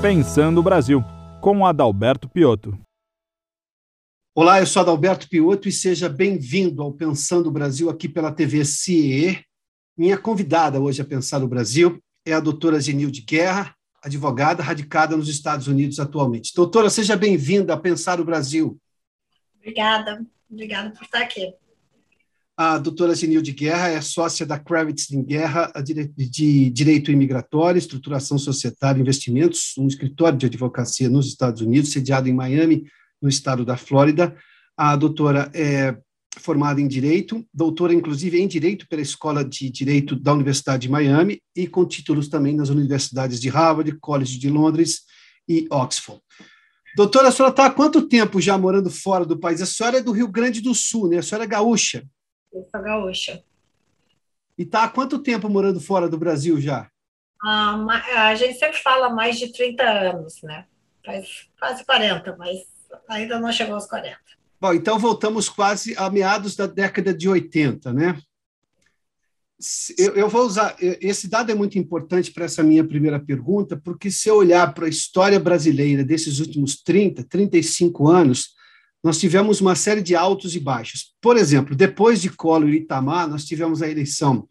Pensando o Brasil, com Adalberto Piotto. Olá, eu sou Adalberto Piotto e seja bem-vindo ao Pensando o Brasil aqui pela TV CIE. Minha convidada hoje a Pensar o Brasil é a doutora Genilde Guerra, advogada radicada nos Estados Unidos atualmente. Doutora, seja bem-vinda a Pensar o Brasil. Obrigada, obrigada por estar aqui. A doutora Genilde Guerra é sócia da Kravitz Guerra de Direito Imigratório, Estruturação Societária e Investimentos, um escritório de advocacia nos Estados Unidos, sediado em Miami, no estado da Flórida. A doutora é formada em Direito, doutora, inclusive, em Direito pela Escola de Direito da Universidade de Miami e com títulos também nas universidades de Harvard, College de Londres e Oxford. Doutora, a senhora está há quanto tempo já morando fora do país? A senhora é do Rio Grande do Sul, né? A senhora é gaúcha. Eu sou gaúcha. E está há quanto tempo morando fora do Brasil já? Ah, a gente sempre fala mais de 30 anos, né? Faz quase 40, mas ainda não chegou aos 40. Bom, então voltamos quase a meados da década de 80, né? Eu, eu vou usar. Esse dado é muito importante para essa minha primeira pergunta, porque se eu olhar para a história brasileira desses últimos 30, 35 anos, nós tivemos uma série de altos e baixos. Por exemplo, depois de Collor e Itamar, nós tivemos a eleição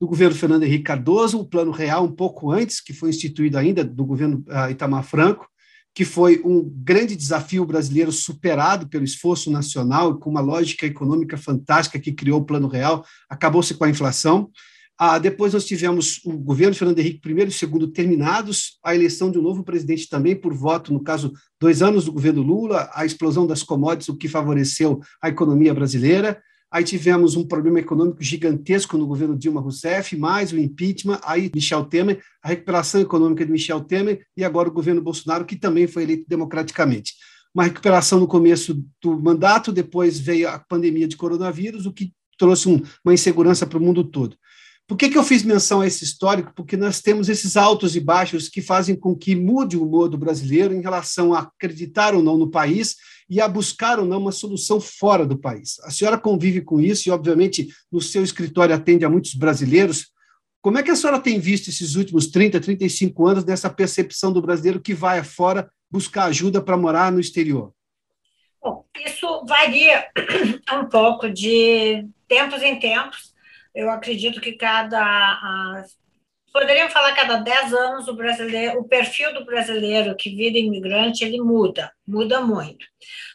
do governo Fernando Henrique Cardoso, o Plano Real um pouco antes, que foi instituído ainda do governo uh, Itamar Franco, que foi um grande desafio brasileiro superado pelo esforço nacional, com uma lógica econômica fantástica que criou o Plano Real, acabou-se com a inflação. Ah, depois nós tivemos o governo Fernando Henrique I e II terminados, a eleição de um novo presidente também por voto, no caso, dois anos do governo Lula, a explosão das commodities, o que favoreceu a economia brasileira. Aí tivemos um problema econômico gigantesco no governo Dilma Rousseff, mais o impeachment, aí Michel Temer, a recuperação econômica de Michel Temer e agora o governo Bolsonaro, que também foi eleito democraticamente. Uma recuperação no começo do mandato, depois veio a pandemia de coronavírus, o que trouxe um, uma insegurança para o mundo todo. Por que, que eu fiz menção a esse histórico? Porque nós temos esses altos e baixos que fazem com que mude o humor do brasileiro em relação a acreditar ou não no país e a buscar ou não uma solução fora do país. A senhora convive com isso e, obviamente, no seu escritório atende a muitos brasileiros. Como é que a senhora tem visto esses últimos 30, 35 anos dessa percepção do brasileiro que vai fora buscar ajuda para morar no exterior? Bom, isso varia um pouco de tempos em tempos eu acredito que cada. Poderíamos falar cada 10 anos o brasileiro, o perfil do brasileiro que vira imigrante, ele muda, muda muito.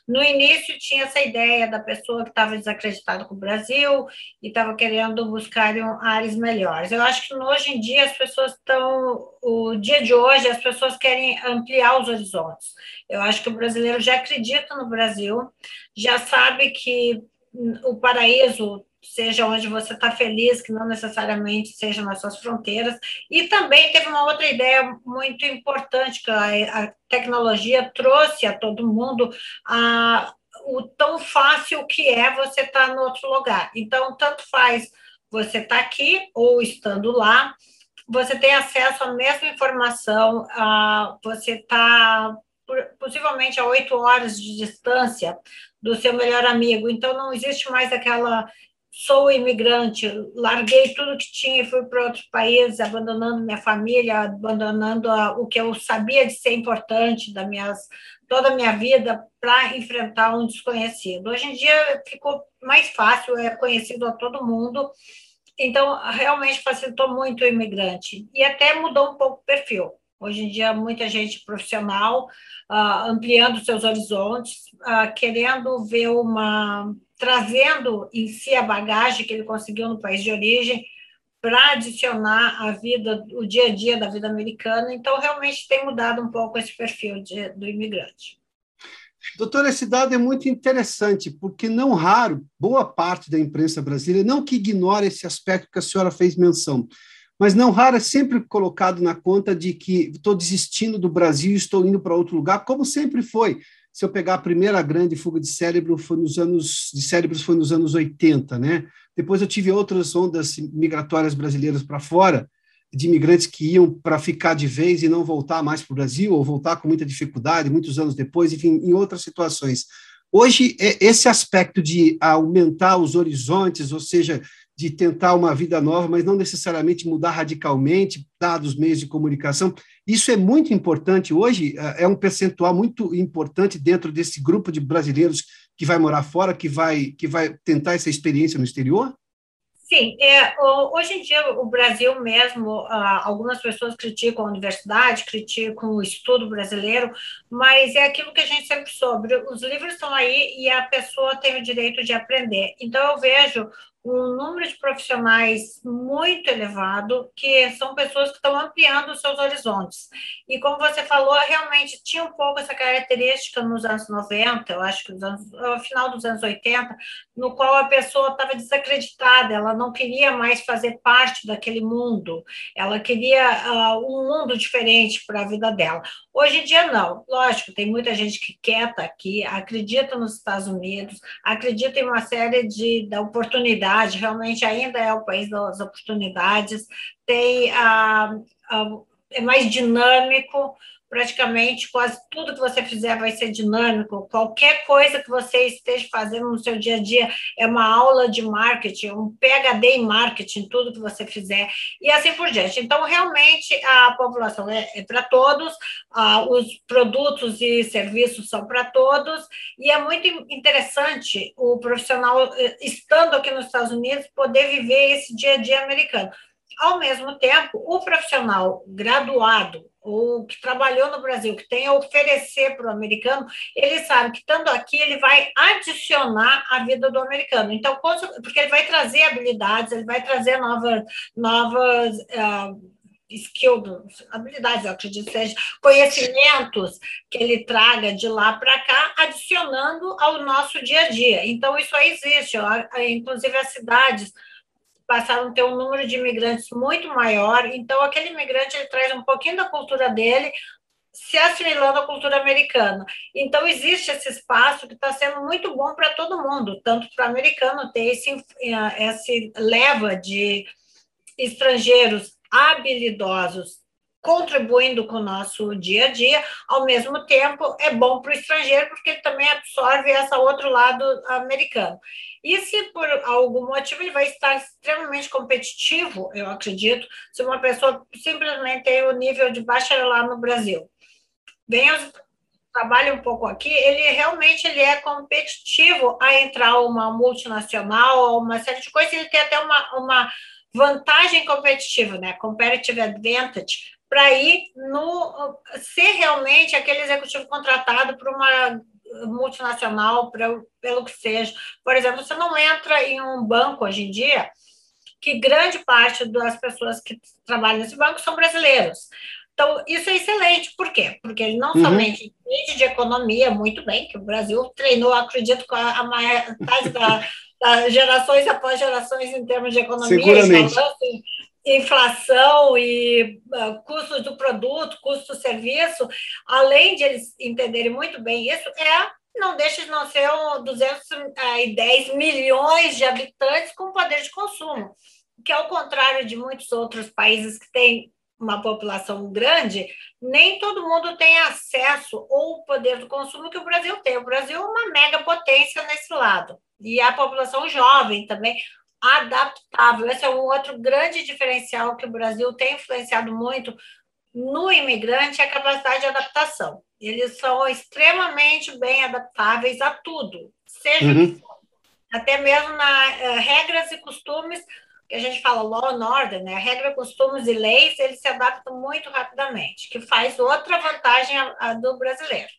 No início tinha essa ideia da pessoa que estava desacreditada com o Brasil e estava querendo buscar áreas melhores. Eu acho que hoje em dia as pessoas estão, o dia de hoje as pessoas querem ampliar os horizontes. Eu acho que o brasileiro já acredita no Brasil, já sabe que o paraíso seja onde você está feliz, que não necessariamente seja nas suas fronteiras. E também teve uma outra ideia muito importante que a, a tecnologia trouxe a todo mundo, a, o tão fácil que é você estar tá no outro lugar. Então, tanto faz você estar tá aqui ou estando lá, você tem acesso à mesma informação, a, você está possivelmente a oito horas de distância do seu melhor amigo. Então, não existe mais aquela sou imigrante, larguei tudo que tinha e fui para outro país, abandonando minha família, abandonando a, o que eu sabia de ser importante da minhas, toda a minha vida para enfrentar um desconhecido. Hoje em dia ficou mais fácil, é conhecido a todo mundo, então realmente facilitou muito o imigrante e até mudou um pouco o perfil. Hoje em dia, muita gente profissional uh, ampliando seus horizontes, uh, querendo ver uma trazendo em si a bagagem que ele conseguiu no país de origem para adicionar a vida, o dia a dia da vida americana. Então, realmente tem mudado um pouco esse perfil de, do imigrante. Doutor, esse dado é muito interessante, porque não raro, boa parte da imprensa brasileira, não que ignore esse aspecto que a senhora fez menção, mas não raro é sempre colocado na conta de que estou desistindo do Brasil e estou indo para outro lugar, como sempre foi se eu pegar a primeira grande fuga de cérebro foi nos anos de cérebros foi nos anos 80, né? Depois eu tive outras ondas migratórias brasileiras para fora, de imigrantes que iam para ficar de vez e não voltar mais para o Brasil, ou voltar com muita dificuldade, muitos anos depois, enfim, em outras situações. Hoje, é esse aspecto de aumentar os horizontes, ou seja, de tentar uma vida nova, mas não necessariamente mudar radicalmente, dados, meios de comunicação. Isso é muito importante. Hoje é, é um percentual muito importante dentro desse grupo de brasileiros que vai morar fora, que vai, que vai tentar essa experiência no exterior? Sim, é, hoje em dia o Brasil mesmo, ah, algumas pessoas criticam a universidade, criticam o estudo brasileiro, mas é aquilo que a gente sempre soube, os livros estão aí e a pessoa tem o direito de aprender. Então eu vejo um número de profissionais muito elevado, que são pessoas que estão ampliando os seus horizontes. E como você falou, realmente tinha um pouco essa característica nos anos 90, eu acho que nos anos, no final dos anos 80, no qual a pessoa estava desacreditada, ela não queria mais fazer parte daquele mundo, ela queria uh, um mundo diferente para a vida dela. Hoje em dia, não. Lógico, tem muita gente que quer estar aqui, acredita nos Estados Unidos, acredita em uma série de, de oportunidades realmente ainda é o país das oportunidades, tem a, a, é mais dinâmico, praticamente quase tudo que você fizer vai ser dinâmico. Qualquer coisa que você esteja fazendo no seu dia a dia é uma aula de marketing, um PhD em marketing, tudo que você fizer, e assim por diante. Então, realmente, a população é, é para todos, ah, os produtos e serviços são para todos, e é muito interessante o profissional, eh, estando aqui nos Estados Unidos, poder viver esse dia a dia americano. Ao mesmo tempo, o profissional graduado ou que trabalhou no Brasil, que tem a oferecer para o americano, ele sabe que estando aqui ele vai adicionar a vida do americano. Então, porque ele vai trazer habilidades, ele vai trazer novas, novas uh, skills, habilidades, eu acredito seja, conhecimentos que ele traga de lá para cá, adicionando ao nosso dia a dia. Então, isso aí existe, inclusive as cidades passaram a ter um número de imigrantes muito maior, então aquele imigrante ele traz um pouquinho da cultura dele, se assimilando à cultura americana. Então, existe esse espaço que está sendo muito bom para todo mundo, tanto para o americano ter esse, esse leva de estrangeiros habilidosos contribuindo com o nosso dia a dia, ao mesmo tempo é bom para o estrangeiro, porque ele também absorve esse outro lado americano. E se por algum motivo ele vai estar extremamente competitivo, eu acredito, se uma pessoa simplesmente tem o nível de bacharelado no Brasil, vem trabalha um pouco aqui, ele realmente ele é competitivo a entrar uma multinacional, uma série de coisas, ele tem até uma, uma vantagem competitiva, né? Competitive advantage, para ir no ser realmente aquele executivo contratado por uma multinacional, pra, pelo que seja. Por exemplo, você não entra em um banco hoje em dia que grande parte das pessoas que trabalham nesse banco são brasileiros. Então, isso é excelente. Por quê? Porque ele não uhum. somente entende de economia muito bem, que o Brasil treinou, acredito, com a, a metade da, das gerações após gerações em termos de economia, Seguramente inflação e uh, custos do produto, custo do serviço, além de eles entenderem muito bem isso, é não deixa de não ser um 210 milhões de habitantes com poder de consumo, que ao contrário de muitos outros países que têm uma população grande, nem todo mundo tem acesso ou poder do consumo que o Brasil tem. O Brasil é uma mega potência nesse lado. E a população jovem também, adaptável. Esse é um outro grande diferencial que o Brasil tem influenciado muito no imigrante, é a capacidade de adaptação. Eles são extremamente bem adaptáveis a tudo, seja uhum. até mesmo na uh, regras e costumes que a gente fala law and order, né? Regra, costumes e leis, eles se adaptam muito rapidamente, que faz outra vantagem a, a do brasileiro.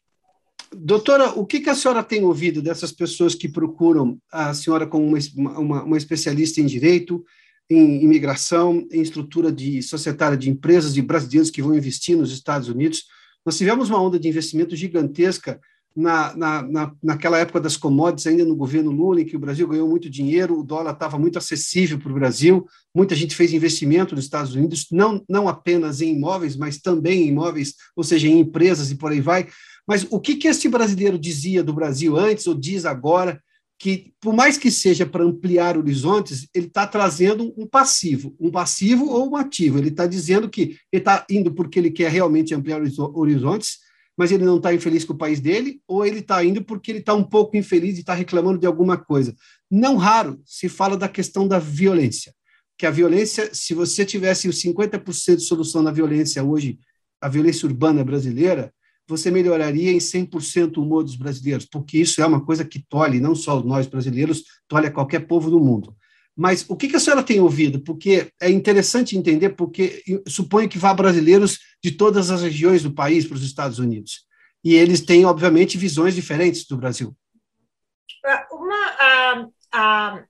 Doutora, o que, que, a senhora tem ouvido dessas pessoas que procuram a senhora como uma, uma, uma especialista em direito, em imigração, em estrutura de societária de empresas e brasileiros que vão investir nos Estados Unidos? Nós tivemos uma onda de investimento gigantesca na, na, na, naquela época das commodities, ainda no governo Lula, em que o Brasil ganhou muito dinheiro, o dólar estava muito acessível para o Brasil, muita gente fez investimento nos Estados Unidos, não, não apenas em imóveis, mas também em imóveis, ou seja, em empresas e por aí vai. Mas o que, que esse brasileiro dizia do Brasil antes ou diz agora? Que, por mais que seja para ampliar horizontes, ele está trazendo um passivo, um passivo ou um ativo. Ele está dizendo que ele está indo porque ele quer realmente ampliar horizontes, mas ele não está infeliz com o país dele, ou ele está indo porque ele está um pouco infeliz e está reclamando de alguma coisa. Não raro se fala da questão da violência, que a violência, se você tivesse os 50% de solução na violência hoje, a violência urbana brasileira, você melhoraria em 100% o humor dos brasileiros, porque isso é uma coisa que tolhe não só nós brasileiros, tolhe a qualquer povo do mundo. Mas o que, a senhora tem ouvido? Porque é interessante entender, porque suponho que vá brasileiros de todas as regiões do país para os Estados Unidos. E eles têm, obviamente, visões diferentes do Brasil. Uma, a,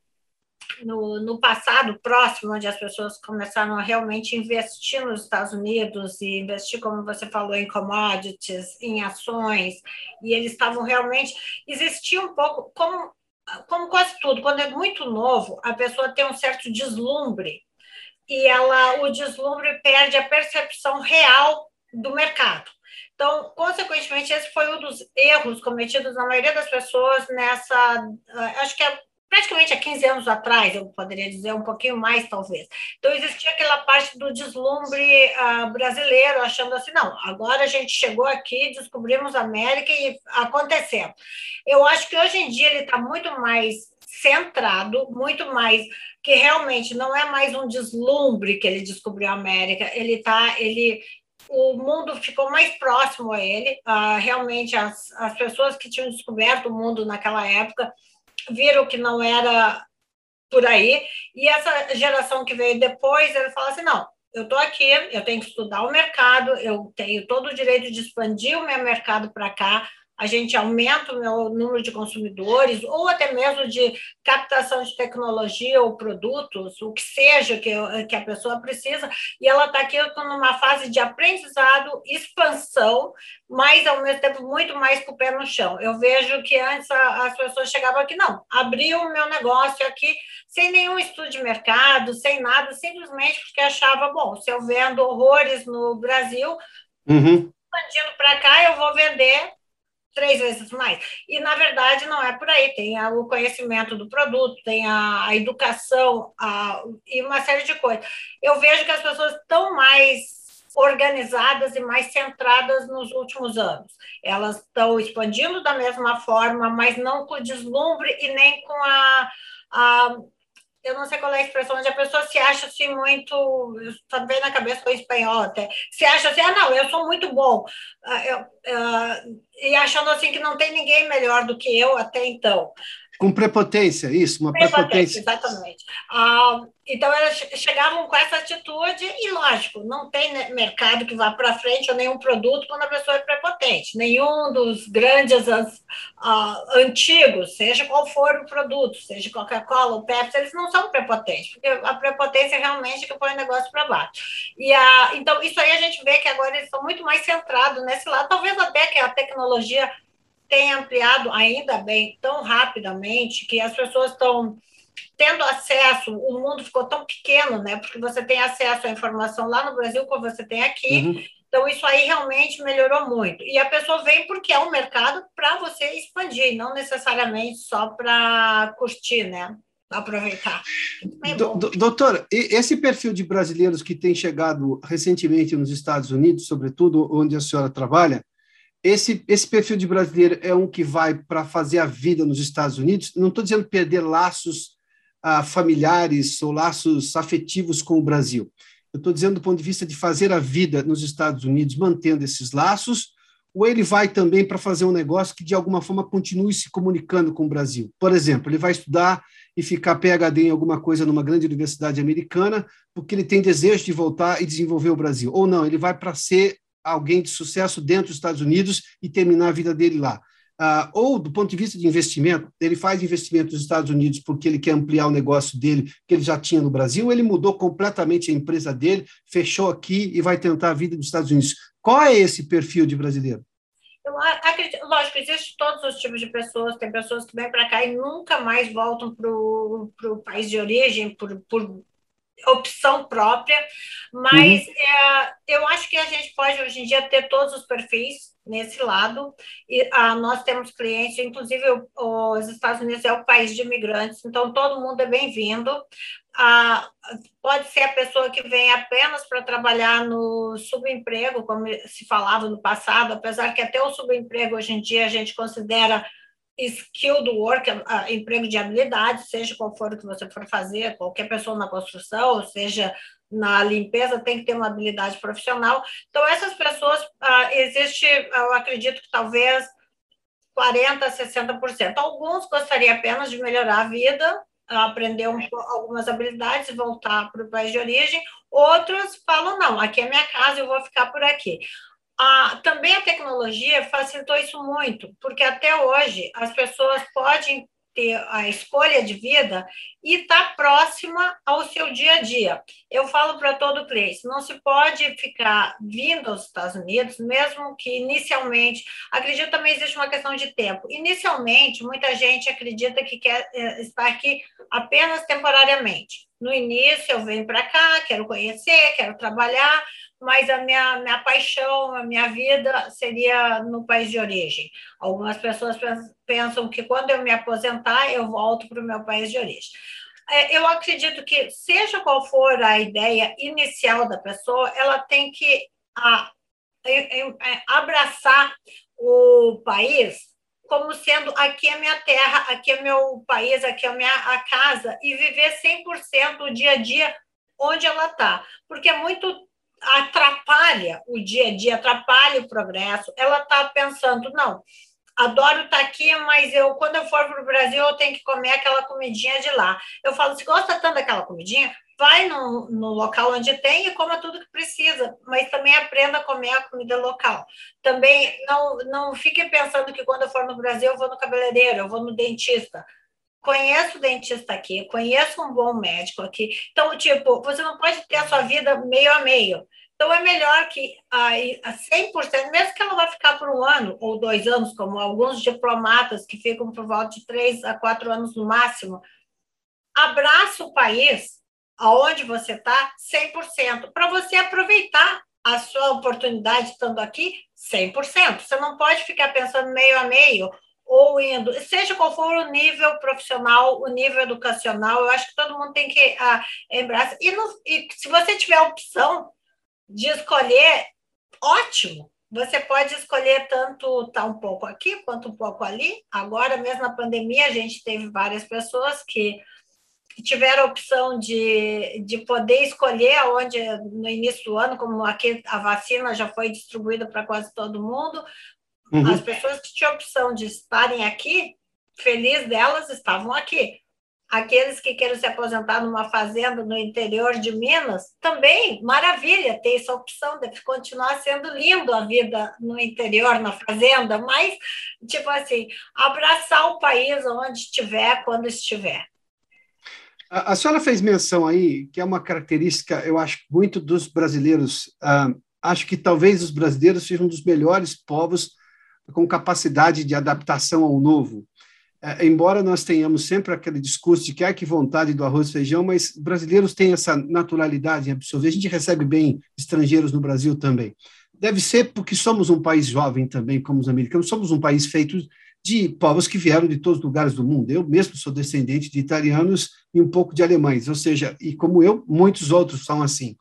no, no passado próximo, onde as pessoas começaram a realmente investir nos Estados Unidos e investir, como você falou, em commodities, em ações, e eles estavam realmente. Existia um pouco, como, como quase tudo, quando é muito novo, a pessoa tem um certo deslumbre, e ela o deslumbre perde a percepção real do mercado. Então, consequentemente, esse foi um dos erros cometidos na maioria das pessoas nessa. Acho que é praticamente há 15 anos atrás, eu poderia dizer um pouquinho mais, talvez. Então, existia aquela parte do deslumbre uh, brasileiro, achando assim, não, agora a gente chegou aqui, descobrimos a América e aconteceu. Eu acho que hoje em dia ele está muito mais centrado, muito mais que realmente não é mais um deslumbre que ele descobriu a América, ele está, ele o mundo ficou mais próximo a ele. Uh, realmente, as, as pessoas que tinham descoberto o mundo naquela época viram que não era por aí, e essa geração que veio depois, ele fala assim, não, eu estou aqui, eu tenho que estudar o mercado, eu tenho todo o direito de expandir o meu mercado para cá, a gente aumenta o meu número de consumidores, ou até mesmo de captação de tecnologia ou produtos, o que seja que, que a pessoa precisa, e ela está aqui numa fase de aprendizado, expansão, mas ao mesmo tempo muito mais com o pé no chão. Eu vejo que antes as pessoas chegavam aqui, não, abri o meu negócio aqui sem nenhum estudo de mercado, sem nada, simplesmente porque achava, bom, se eu vendo horrores no Brasil, uhum. expandindo para cá, eu vou vender três vezes mais. E, na verdade, não é por aí. Tem o conhecimento do produto, tem a, educação a, e uma série de coisas. Eu vejo que as pessoas estão mais organizadas e mais centradas nos últimos anos. Elas estão expandindo da mesma forma, mas não com deslumbre e nem com a, a eu não sei qual é a expressão, onde a pessoa se acha assim muito, está bem na cabeça com espanhol até, se acha assim, ah, não, eu sou muito bom, uh, eu, uh, e achando assim que não tem ninguém melhor do que eu até então. Com prepotência, isso, uma prepotência. prepotência. Exatamente. Ah, então, elas chegavam com essa atitude, e lógico, não tem mercado que vá para frente ou nenhum produto quando a pessoa é prepotente. Nenhum dos grandes uh, antigos, seja qual for o produto, seja Coca-Cola ou Pepsi, eles não são prepotentes, porque a prepotência é realmente que põe o negócio para baixo. E a, então, isso aí a gente vê que agora eles estão muito mais centrados nesse lado, talvez até que a tecnologia tem ampliado ainda bem tão rapidamente que as pessoas estão tendo acesso, o mundo ficou tão pequeno, né? Porque você tem acesso à informação lá no Brasil como você tem aqui. Uhum. Então, isso aí realmente melhorou muito. E a pessoa vem porque é um mercado para você expandir, não necessariamente só para curtir, né? Aproveitar. É doutora, esse perfil de brasileiros que tem chegado recentemente nos Estados Unidos, sobretudo onde a senhora trabalha, esse, esse perfil de brasileiro é um que vai para fazer a vida nos Estados Unidos. Não estou dizendo perder laços ah, familiares ou laços afetivos com o Brasil. Eu estou dizendo do ponto de vista de fazer a vida nos Estados Unidos, mantendo esses laços, ou ele vai também para fazer um negócio que de alguma forma continue se comunicando com o Brasil. Por exemplo, ele vai estudar e ficar PhD em alguma coisa numa grande universidade americana, porque ele tem desejo de voltar e desenvolver o Brasil. Ou não, ele vai para ser alguém de sucesso dentro dos Estados Unidos e terminar a vida dele lá. Uh, ou, do ponto de vista de investimento, ele faz investimento nos Estados Unidos porque ele quer ampliar o negócio dele, que ele já tinha no Brasil, ele mudou completamente a empresa dele, fechou aqui e vai tentar a vida nos Estados Unidos. Qual é esse perfil de brasileiro? Eu acredito, lógico, existe todos os tipos de pessoas, tem pessoas que vêm para cá e nunca mais voltam para o país de origem por, por opção própria, mas uhum. é, eu acho que a gente pode hoje em dia ter todos os perfis nesse lado. E ah, nós temos clientes, inclusive os Estados Unidos é o país de imigrantes, então todo mundo é bem-vindo. Ah, pode ser a pessoa que vem apenas para trabalhar no subemprego, como se falava no passado, apesar que até o subemprego hoje em dia a gente considera skilled work, uh, emprego de habilidade, seja qual for o que você for fazer, qualquer pessoa na construção, seja na limpeza, tem que ter uma habilidade profissional. Então, essas pessoas, uh, existe, eu acredito que talvez 40%, 60%. Alguns gostariam apenas de melhorar a vida, aprender um, algumas habilidades voltar para o país de origem. Outros falam, não, aqui é minha casa, eu vou ficar por aqui. Também a tecnologia facilitou isso muito, porque até hoje as pessoas podem ter a escolha de vida e estar tá próxima ao seu dia a dia. Eu falo para todo cliente, não se pode ficar vindo aos Estados Unidos, mesmo que inicialmente, acredito também existe uma questão de tempo. Inicialmente, muita gente acredita que quer eh, estar aqui apenas temporariamente. No início, eu venho para cá, quero conhecer, quero trabalhar, mas a minha, minha paixão, a minha vida seria no país de origem. Algumas pessoas pensam que quando eu me aposentar, eu volto para o meu país de origem. É, eu acredito que, seja qual for a ideia inicial da pessoa, ela tem que a, abraçar o país como sendo aqui é minha terra, aqui é meu país, aqui é minha a casa, e viver 100% o dia a dia onde ela está. Porque é muito atrapalha o dia a dia, atrapalha o progresso. Ela está pensando, não, adoro estar tá aqui, mas eu, quando eu for para o Brasil, eu tenho que comer aquela comidinha de lá. Eu falo, se gosta tanto daquela comidinha, vai no, no local onde tem e coma tudo que precisa, mas também aprenda a comer a comida local. Também não, não fique pensando que quando eu for no Brasil, eu vou no cabeleireiro, eu vou no dentista conheço o dentista aqui, conheço um bom médico aqui. Então, tipo, você não pode ter a sua vida meio a meio. Então, é melhor que a, a 100%, mesmo que ela vá ficar por um ano ou dois anos, como alguns diplomatas que ficam por volta de três a quatro anos no máximo, abraça o país aonde você está 100%, para você aproveitar a sua oportunidade estando aqui 100%. Você não pode ficar pensando meio a meio ou indo, seja qual for o nível profissional, o nível educacional, eu acho que todo mundo tem que ah, embraçar. E, e se você tiver a opção de escolher, ótimo. Você pode escolher tanto estar tá um pouco aqui quanto um pouco ali. Agora, mesmo na pandemia, a gente teve várias pessoas que tiveram a opção de, de poder escolher aonde no início do ano, como aqui a vacina já foi distribuída para quase todo mundo, Uhum. As pessoas que tinham opção de estarem aqui, feliz delas, estavam aqui. Aqueles que querem se aposentar numa fazenda no interior de Minas, também, maravilha, ter essa opção de continuar sendo lindo a vida no interior, na fazenda, mas, tipo assim, abraçar o país onde estiver, quando estiver. A, a senhora fez menção aí, que é uma característica, eu acho, muito dos brasileiros. Ah, acho que talvez os brasileiros sejam um dos melhores povos com capacidade de adaptação ao novo. É, embora nós tenhamos sempre aquele discurso de que é que vontade do arroz e feijão, mas brasileiros têm essa naturalidade em absorver. A gente recebe bem estrangeiros no Brasil também. Deve ser porque somos um país jovem também, como os americanos. Somos um país feito de povos que vieram de todos os lugares do mundo. Eu mesmo sou descendente de italianos e um pouco de alemães, ou seja, e como eu, muitos outros são assim.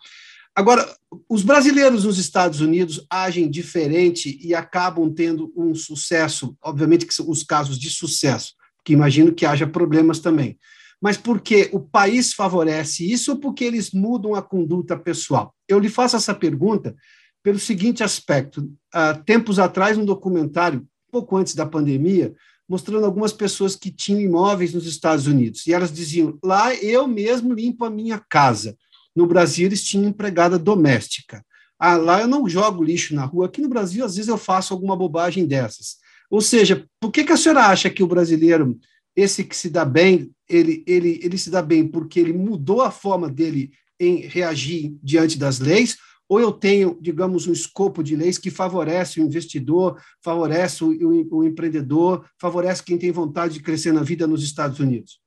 Agora, os brasileiros nos Estados Unidos agem diferente e acabam tendo um sucesso, obviamente que são os casos de sucesso, que imagino que haja problemas também. Mas porque o país favorece isso ou porque eles mudam a conduta pessoal? Eu lhe faço essa pergunta pelo seguinte aspecto. Há tempos atrás, um documentário, pouco antes da pandemia, mostrando algumas pessoas que tinham imóveis nos Estados Unidos. E elas diziam: lá eu mesmo limpo a minha casa. No Brasil, eles tinham empregada doméstica. Ah, lá eu não jogo lixo na rua. Aqui no Brasil, às vezes, eu faço alguma bobagem dessas. Ou seja, por que, que a senhora acha que o brasileiro, esse que se dá bem, ele, ele, ele se dá bem porque ele mudou a forma dele em reagir diante das leis, ou eu tenho, digamos, um escopo de leis que favorece o investidor, favorece o, o, o empreendedor, favorece quem tem vontade de crescer na vida nos Estados Unidos?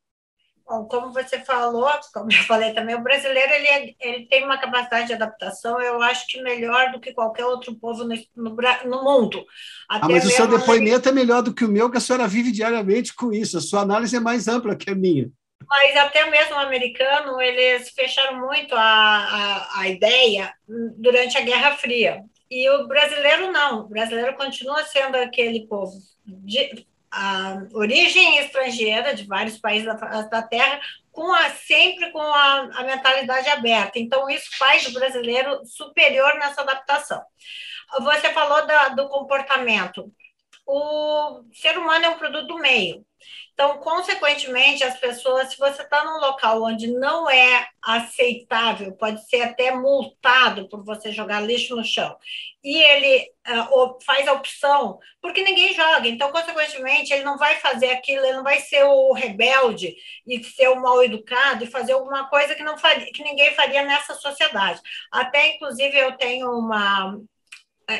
Como você falou, como eu falei também, o brasileiro ele, é, ele tem uma capacidade de adaptação, eu acho que melhor do que qualquer outro povo no, no, no mundo. Até ah, mas o seu depoimento é melhor do que o meu, que a senhora vive diariamente com isso. A sua análise é mais ampla que a minha. Mas até mesmo o americano, eles fecharam muito a, a, a ideia durante a Guerra Fria. E o brasileiro não. O brasileiro continua sendo aquele povo de, a origem estrangeira de vários países da, da Terra, com a, sempre com a, a, mentalidade aberta. Então, isso faz o brasileiro superior nessa adaptação. Você falou da, do comportamento. O ser humano é um produto do meio. Então, consequentemente, as pessoas, se você está num local onde não é aceitável, pode ser até multado por você jogar lixo no chão, e ele uh, faz a opção, porque ninguém joga, então, consequentemente, ele não vai fazer aquilo, ele não vai ser o rebelde e ser o mal educado e fazer alguma coisa que, não faria, que ninguém faria nessa sociedade. Até, inclusive, eu tenho uma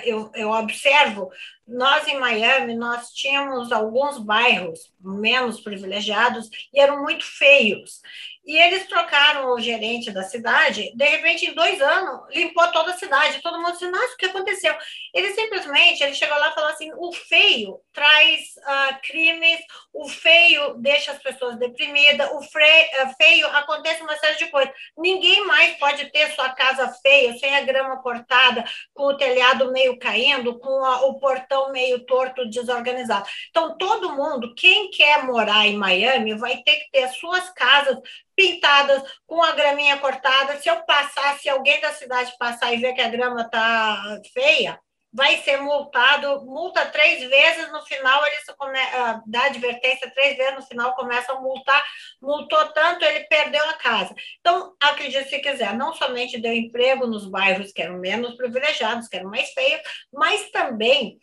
eu, eu observo, nós em Miami, nós tínhamos alguns bairros menos privilegiados e eram muito feios. E eles trocaram o gerente da cidade, de repente, em dois anos, limpou toda a cidade. Todo mundo disse, nossa, o que aconteceu? Ele simplesmente, ele chegou lá e falou assim, o feio traz uh, crimes, o feio deixa as pessoas deprimidas, o uh, feio acontece uma série de coisas. Ninguém mais pode ter sua casa feia, sem a grama cortada, com o telhado meio caindo, com a, o portão meio torto, desorganizado. Então, todo mundo, quem quer morar em Miami, vai ter que ter suas casas pintadas, com a graminha cortada. Se eu passar, se alguém da cidade passar e ver que a grama está feia, vai ser multado, multa três vezes, no final eles come, uh, dá advertência três vezes, no final começam a multar, multou tanto, ele perdeu a casa. Então, acredite se quiser, não somente deu emprego nos bairros que eram menos privilegiados, que eram mais feios, mas também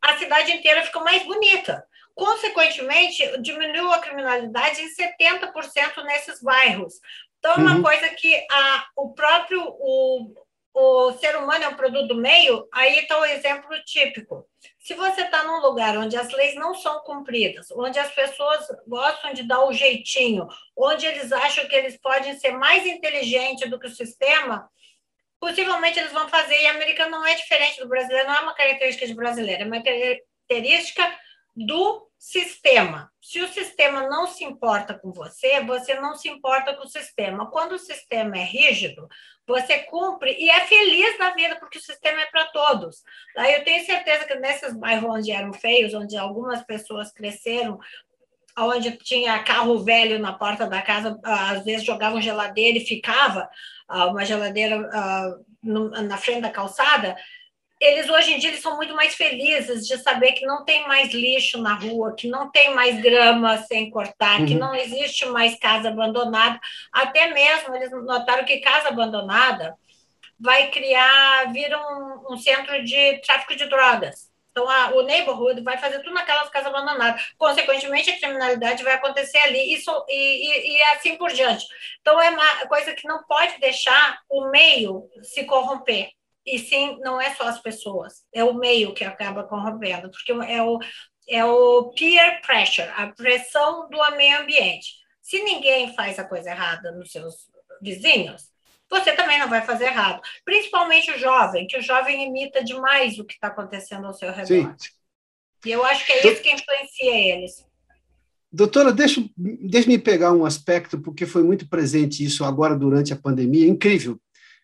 a cidade inteira ficou mais bonita. Consequentemente, diminuiu a criminalidade em 70% nesses bairros. Então, é uma uhum. coisa que a, o próprio o, o ser humano é um produto do meio, aí está o exemplo típico. Se você está num lugar onde as leis não são cumpridas, onde as pessoas gostam de dar o jeitinho, onde eles acham que eles podem ser mais inteligentes do que o sistema, possivelmente eles vão fazer. E a americana não é diferente do brasileiro, não é uma característica de brasileiro, é uma característica do sistema. Se o sistema não se importa com você, você não se importa com o sistema. Quando o sistema é rígido, você cumpre e é feliz na vida, porque o sistema é para todos. Daí eu tenho certeza que nesses bairros onde eram feios, onde algumas pessoas cresceram, onde tinha carro velho na porta da casa, às vezes jogavam geladeira e ficava ah, uma geladeira ah, na frente da calçada, eles hoje em dia eles são muito mais felizes de saber que não tem mais lixo na rua, que não tem mais grama sem cortar, uhum. que não existe mais casa abandonada. Até mesmo eles notaram que casa abandonada vai criar, vira um, um centro de tráfico de drogas. Então, a, o neighborhood vai fazer tudo naquelas casas abandonadas. Consequentemente, a criminalidade vai acontecer ali isso, e, e, e assim por diante. Então, é uma coisa que não pode deixar o meio se corromper. E sim, não é só as pessoas, é o meio que acaba corrompendo, porque é o, é o peer pressure, a pressão do meio ambiente. Se ninguém faz a coisa errada nos seus vizinhos, você também não vai fazer errado. Principalmente o jovem, que o jovem imita demais o que está acontecendo ao seu redor. Sim. E eu acho que é isso que influencia eles. Doutora, deixa, deixa me pegar um aspecto, porque foi muito presente isso agora durante a pandemia, incrível.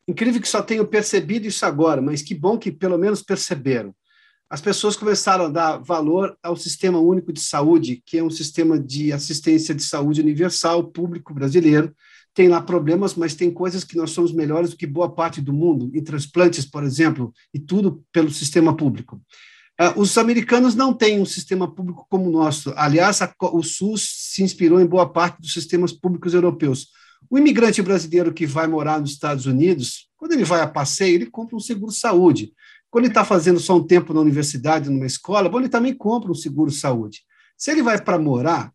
Incrível que só tenham percebido isso agora, mas que bom que pelo menos perceberam. As pessoas começaram a dar valor ao Sistema Único de Saúde, que é um sistema de assistência de saúde universal, público brasileiro. Tem lá problemas, mas tem coisas que nós somos melhores do que boa parte do mundo, em transplantes, por exemplo, e tudo pelo sistema público. Uh, os americanos não têm um sistema público como o nosso. Aliás, a, o SUS se inspirou em boa parte dos sistemas públicos europeus. O imigrante brasileiro que vai morar nos Estados Unidos, quando ele vai a passeio, ele compra um seguro-saúde. Quando ele está fazendo só um tempo na universidade, numa escola, bom, ele também compra um seguro-saúde. Se ele vai para morar,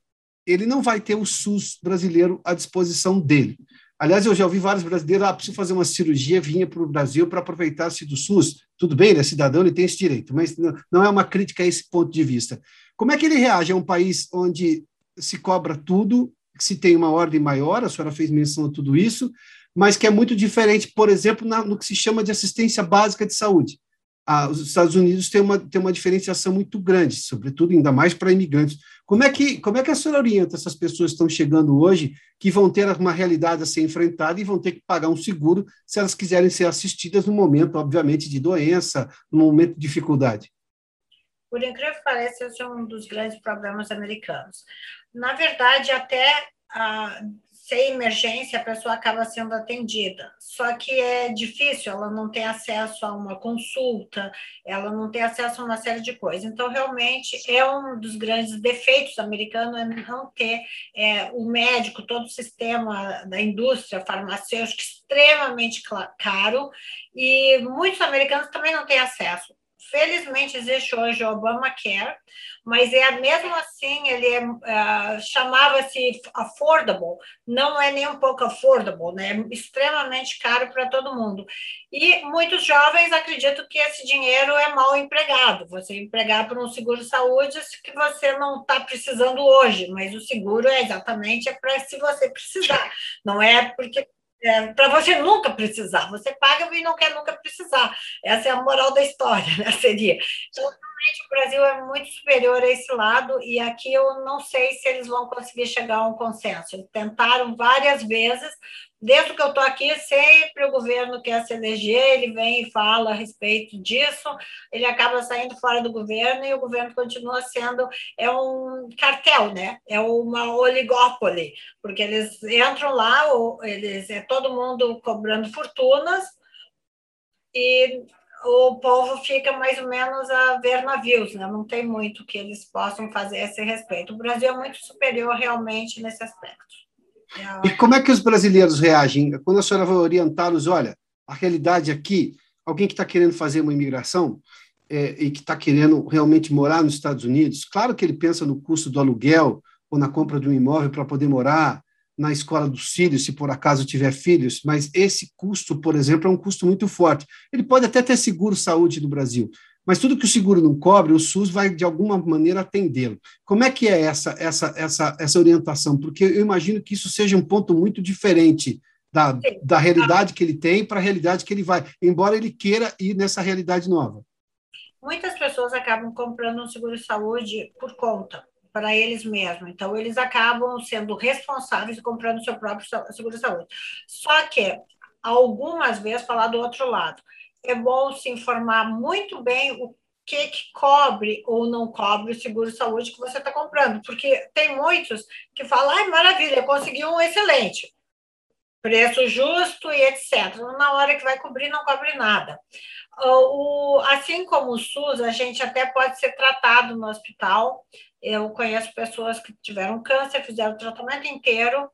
ele não vai ter o SUS brasileiro à disposição dele. Aliás, eu já ouvi vários brasileiros, ah, preciso fazer uma cirurgia, vinha para o Brasil para aproveitar-se do SUS. Tudo bem, ele é cidadão, ele tem esse direito, mas não é uma crítica a esse ponto de vista. Como é que ele reage a um país onde se cobra tudo se tem uma ordem maior, a senhora fez menção a tudo isso, mas que é muito diferente, por exemplo, na, no que se chama de assistência básica de saúde. Ah, os Estados Unidos têm uma, têm uma diferenciação muito grande, sobretudo ainda mais para imigrantes. Como é, que, como é que a senhora orienta essas pessoas que estão chegando hoje, que vão ter uma realidade a ser enfrentada e vão ter que pagar um seguro se elas quiserem ser assistidas no momento, obviamente, de doença, no momento de dificuldade? Por incrível que pareça, esse é um dos grandes problemas americanos. Na verdade, até sem emergência, a pessoa acaba sendo atendida. Só que é difícil, ela não tem acesso a uma consulta, ela não tem acesso a uma série de coisas. Então, realmente, é um dos grandes defeitos americanos é não ter é, o médico, todo o sistema da indústria farmacêutica extremamente caro, e muitos americanos também não têm acesso. Felizmente existe hoje o Obamacare, mas é mesmo assim ele é, uh, chamava-se affordable, não é nem um pouco affordable, né? É extremamente caro para todo mundo. E muitos jovens acreditam que esse dinheiro é mal empregado. Você empregar por um seguro saúde que você não está precisando hoje, mas o seguro é exatamente é para se você precisar, não é porque é, para você nunca precisar. Você paga e não quer nunca precisar. Essa é a moral da história, né? Seria. Então, realmente, o Brasil é muito superior a esse lado, e aqui eu não sei se eles vão conseguir chegar a um consenso. Eles tentaram várias vezes, Desde que eu estou aqui, sempre o governo quer se eleger, ele vem e fala a respeito disso, ele acaba saindo fora do governo e o governo continua sendo é um cartel, né? É uma oligópole, porque eles entram lá, eles é todo mundo cobrando fortunas e o povo fica mais ou menos a ver navios, né? Não tem muito que eles possam fazer a esse respeito. O Brasil é muito superior realmente nesse aspecto. E como é que os brasileiros reagem quando a senhora vai orientá-los? Olha, a realidade aqui, alguém que está querendo fazer uma imigração é, e que está querendo realmente morar nos Estados Unidos, claro que ele pensa no custo do aluguel ou na compra de um imóvel para poder morar, na escola dos filhos, se por acaso tiver filhos, mas esse custo, por exemplo, é um custo muito forte. Ele pode até ter seguro saúde no Brasil, mas tudo que o seguro não cobre, o SUS vai de alguma maneira atendê-lo. Como é que é essa, essa, essa, essa orientação? Porque eu imagino que isso seja um ponto muito diferente da, da realidade que ele tem para a realidade que ele vai, embora ele queira ir nessa realidade nova. Muitas pessoas acabam comprando um seguro-saúde por conta, para eles mesmos. Então, eles acabam sendo responsáveis e comprando seu próprio seguro-saúde. Só que, algumas vezes, falar do outro lado é bom se informar muito bem o que, que cobre ou não cobre o seguro-saúde que você está comprando, porque tem muitos que falam, ai, maravilha, consegui um excelente, preço justo e etc. Na hora que vai cobrir, não cobre nada. O, assim como o SUS, a gente até pode ser tratado no hospital. Eu conheço pessoas que tiveram câncer, fizeram o tratamento inteiro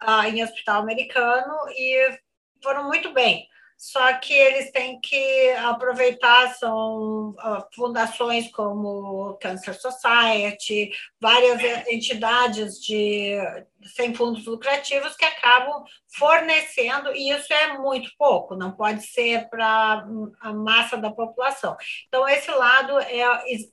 ah, em hospital americano e foram muito bem só que eles têm que aproveitar, são uh, fundações como Cancer Society, várias entidades de, sem fundos lucrativos que acabam fornecendo, e isso é muito pouco, não pode ser para a massa da população. Então, esse lado é,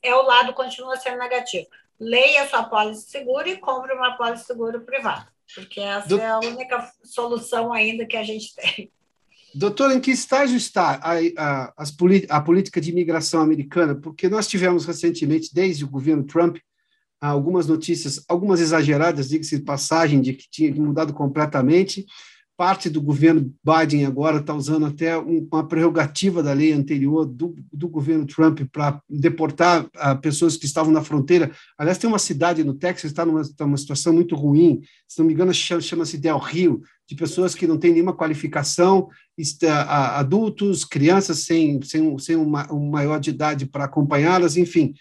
é o lado continua sendo negativo. Leia sua pólice seguro e compre uma pólice seguro privada, porque essa Do... é a única solução ainda que a gente tem. Doutor, em que estágio está a, a, a, política de imigração americana? Porque nós tivemos recentemente, desde o governo Trump, algumas notícias, algumas exageradas, diga-se de passagem, de que tinha mudado completamente, parte do governo Biden agora está usando até uma prerrogativa da lei anterior do, do governo Trump para deportar uh, pessoas que estavam na fronteira. Aliás, tem uma cidade no Texas que está numa, tá numa situação muito ruim, se não me engano, chama-se Del Rio, de pessoas que não têm nenhuma qualificação, adultos, crianças sem, sem, sem uma, um maior de idade para acompanhá-las, enfim.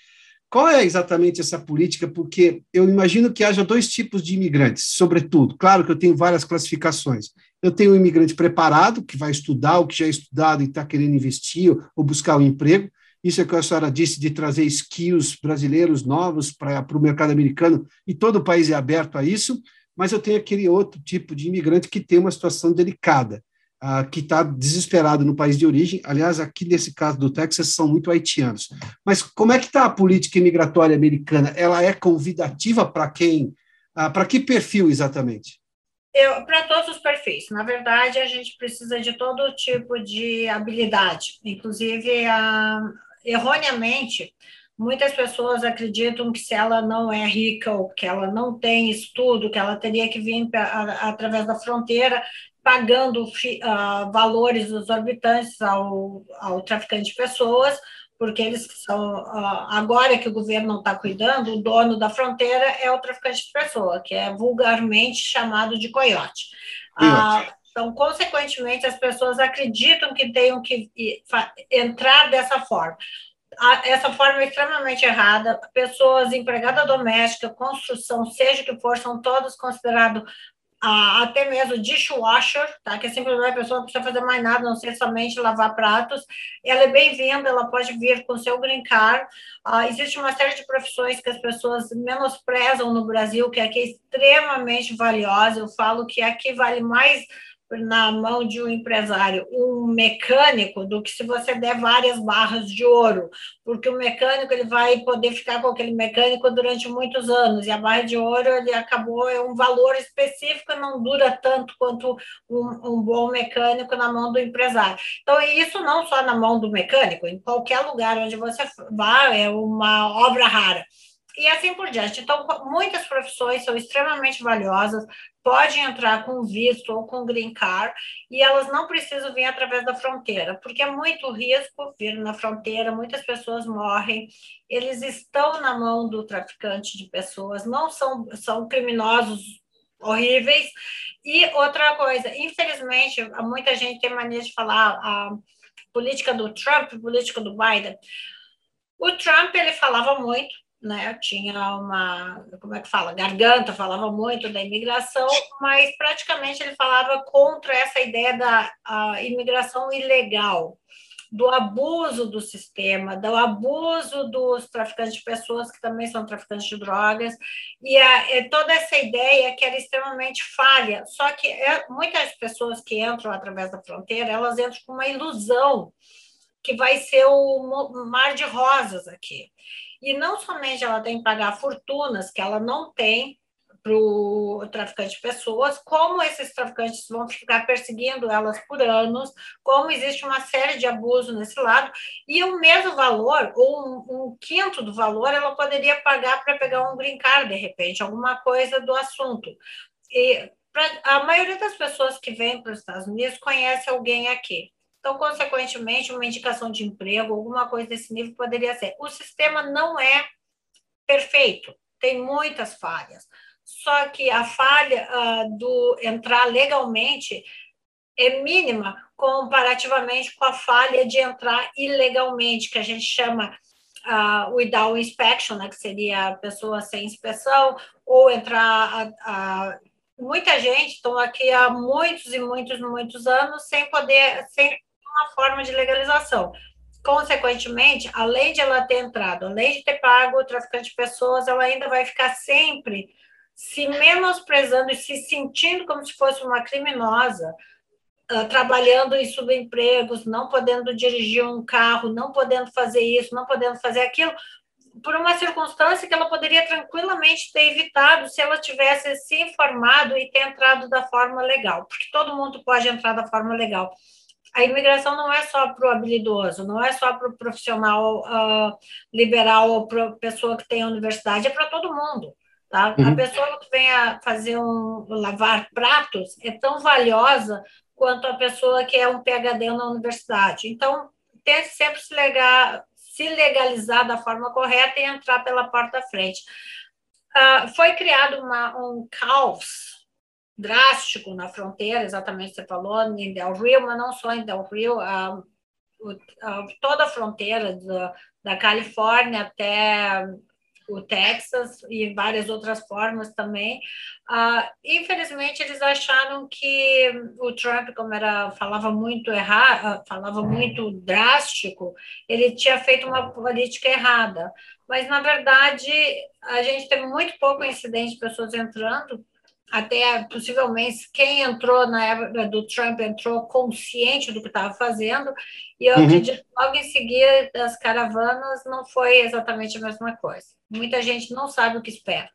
Qual é exatamente essa política? Porque eu imagino que haja dois tipos de imigrantes, sobretudo. Claro que eu tenho várias classificações. Eu tenho o um imigrante preparado, que vai estudar o que já é estudado e está querendo investir ou buscar um emprego. Isso é o que a senhora disse de trazer skills brasileiros novos para o mercado americano, e todo o país é aberto a isso. Mas eu tenho aquele outro tipo de imigrante que tem uma situação delicada uh, que está desesperado no país de origem. Aliás, aqui nesse caso do Texas, são muito haitianos. Mas como é que está a política imigratória americana? Ela é convidativa para quem Ah, para que perfil exatamente? Para todos os perfis. Na verdade, a gente precisa de todo tipo de habilidade, inclusive, a, erroneamente, muitas pessoas acreditam que se ela não é rica ou que ela não tem estudo, que ela teria que vir através da fronteira pagando uh, valores exorbitantes ao, ao traficante de pessoas, porque eles são agora que o governo não está cuidando, o dono da fronteira é o traficante de pessoa, que é vulgarmente chamado de coiote. Uh, então, consequentemente, as pessoas acreditam que tenham que entrar dessa forma. Essa forma é extremamente errada. Pessoas, empregada doméstica, construção, seja o que for, são todos considerados até mesmo dishwasher, tá? que é simplesmente a pessoa não precisa fazer mais nada, não ser somente lavar pratos. Ela é bem-vinda, ela pode vir com seu green card. Uh, existe uma série de profissões que as pessoas menosprezam no Brasil, que aqui é extremamente valiosa. Eu falo que aqui vale mais na mão de um empresário um mecânico do que se você der várias barras de ouro, porque o mecânico ele vai poder ficar com aquele mecânico durante muitos anos e a barra de ouro ele acabou é um valor específico não dura tanto quanto um, um bom mecânico na mão do empresário. Então isso não só na mão do mecânico, em qualquer lugar onde você vá é uma obra rara e assim por diante. Então, muitas profissões são extremamente valiosas, podem entrar com visto ou com green card, e elas não precisam vir através da fronteira, porque é muito risco vir na fronteira, muitas pessoas morrem, eles estão na mão do traficante de pessoas, não são, são criminosos horríveis. E outra coisa, infelizmente, muita gente tem mania de falar a política do Trump, política do Biden. O Trump ele falava muito, né, tinha uma, como é que fala, garganta, falava muito da imigração, mas praticamente ele falava contra essa ideia da imigração ilegal, do abuso do sistema, do abuso dos traficantes de pessoas, que também são traficantes de drogas, e a, toda essa ideia que era extremamente falha. Só que é, muitas pessoas que entram através da fronteira, elas entram com uma ilusão que vai ser o mar de rosas aqui. E não somente ela tem que pagar fortunas que ela não tem para o traficante de pessoas, como esses traficantes vão ficar perseguindo elas por anos, como existe uma série de abusos nesse lado, e o mesmo valor, ou um, um quinto do valor, ela poderia pagar para pegar um brincar, de repente, alguma coisa do assunto. E pra, a maioria das pessoas que vêm para os Estados Unidos conhece alguém aqui. Então, consequentemente, uma indicação de emprego, alguma coisa desse nível poderia ser. O sistema não é perfeito, tem muitas falhas. Só que a falha uh, do entrar legalmente é mínima comparativamente com a falha de entrar ilegalmente, que a gente chama uh, without inspection, né, que seria a pessoa sem inspeção, ou entrar uh, muita gente estão aqui há muitos e muitos muitos anos sem poder sem uma forma de legalização. Consequentemente, além de ela ter entrado, além de ter pago o traficante de pessoas, ela ainda vai ficar sempre se menosprezando e se sentindo como se fosse uma criminosa, uh, trabalhando em subempregos, não podendo dirigir um carro, não podendo fazer isso, não podendo fazer aquilo, por uma circunstância que ela poderia tranquilamente ter evitado se ela tivesse se informado e ter entrado da forma legal, porque todo mundo pode entrar da forma legal a imigração não é só para o habilidoso, não é só para o profissional uh, liberal ou para a pessoa que tem a universidade, é para todo mundo. Tá? Uhum. A pessoa que vem a fazer um lavar pratos é tão valiosa quanto a pessoa que é um PhD na universidade. Então, tente sempre se, legar, se legalizar da forma correta e entrar pela porta da frente. Uh, foi criado uma, um caos drástico na fronteira, exatamente você falou, em Del Rio, mas não só em Del Rio, a, a, toda a fronteira da, da Califórnia até o Texas e várias outras formas também. Uh, infelizmente, eles acharam que o Trump, como era falava muito errado, falava muito drástico, ele tinha feito uma política errada. Mas, na verdade, a gente teve muito pouco incidente de pessoas entrando até possivelmente quem entrou na época do Trump entrou consciente do que estava fazendo, e eu uhum. acredito que logo em seguida das caravanas não foi exatamente a mesma coisa. Muita gente não sabe o que espera.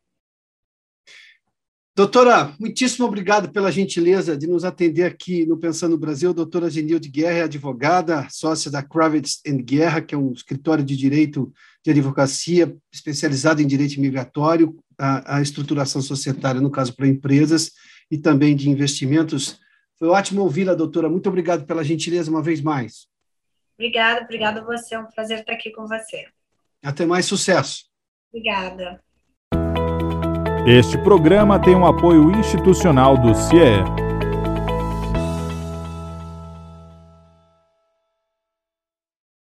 Doutora, muitíssimo obrigado pela gentileza de nos atender aqui no Pensando Brasil. Doutora Genilde Guerra é advogada, sócia da Kravitz Guerra, que é um escritório de direito de advocacia especializado em direito imigratório, a, a estruturação societária, no caso, para empresas, e também de investimentos. Foi ótimo ouvir a doutora. Muito obrigado pela gentileza uma vez mais. Obrigada, obrigada a você. É um prazer estar aqui com você. Até mais sucesso. Obrigada. Este programa tem um apoio institucional do CIE.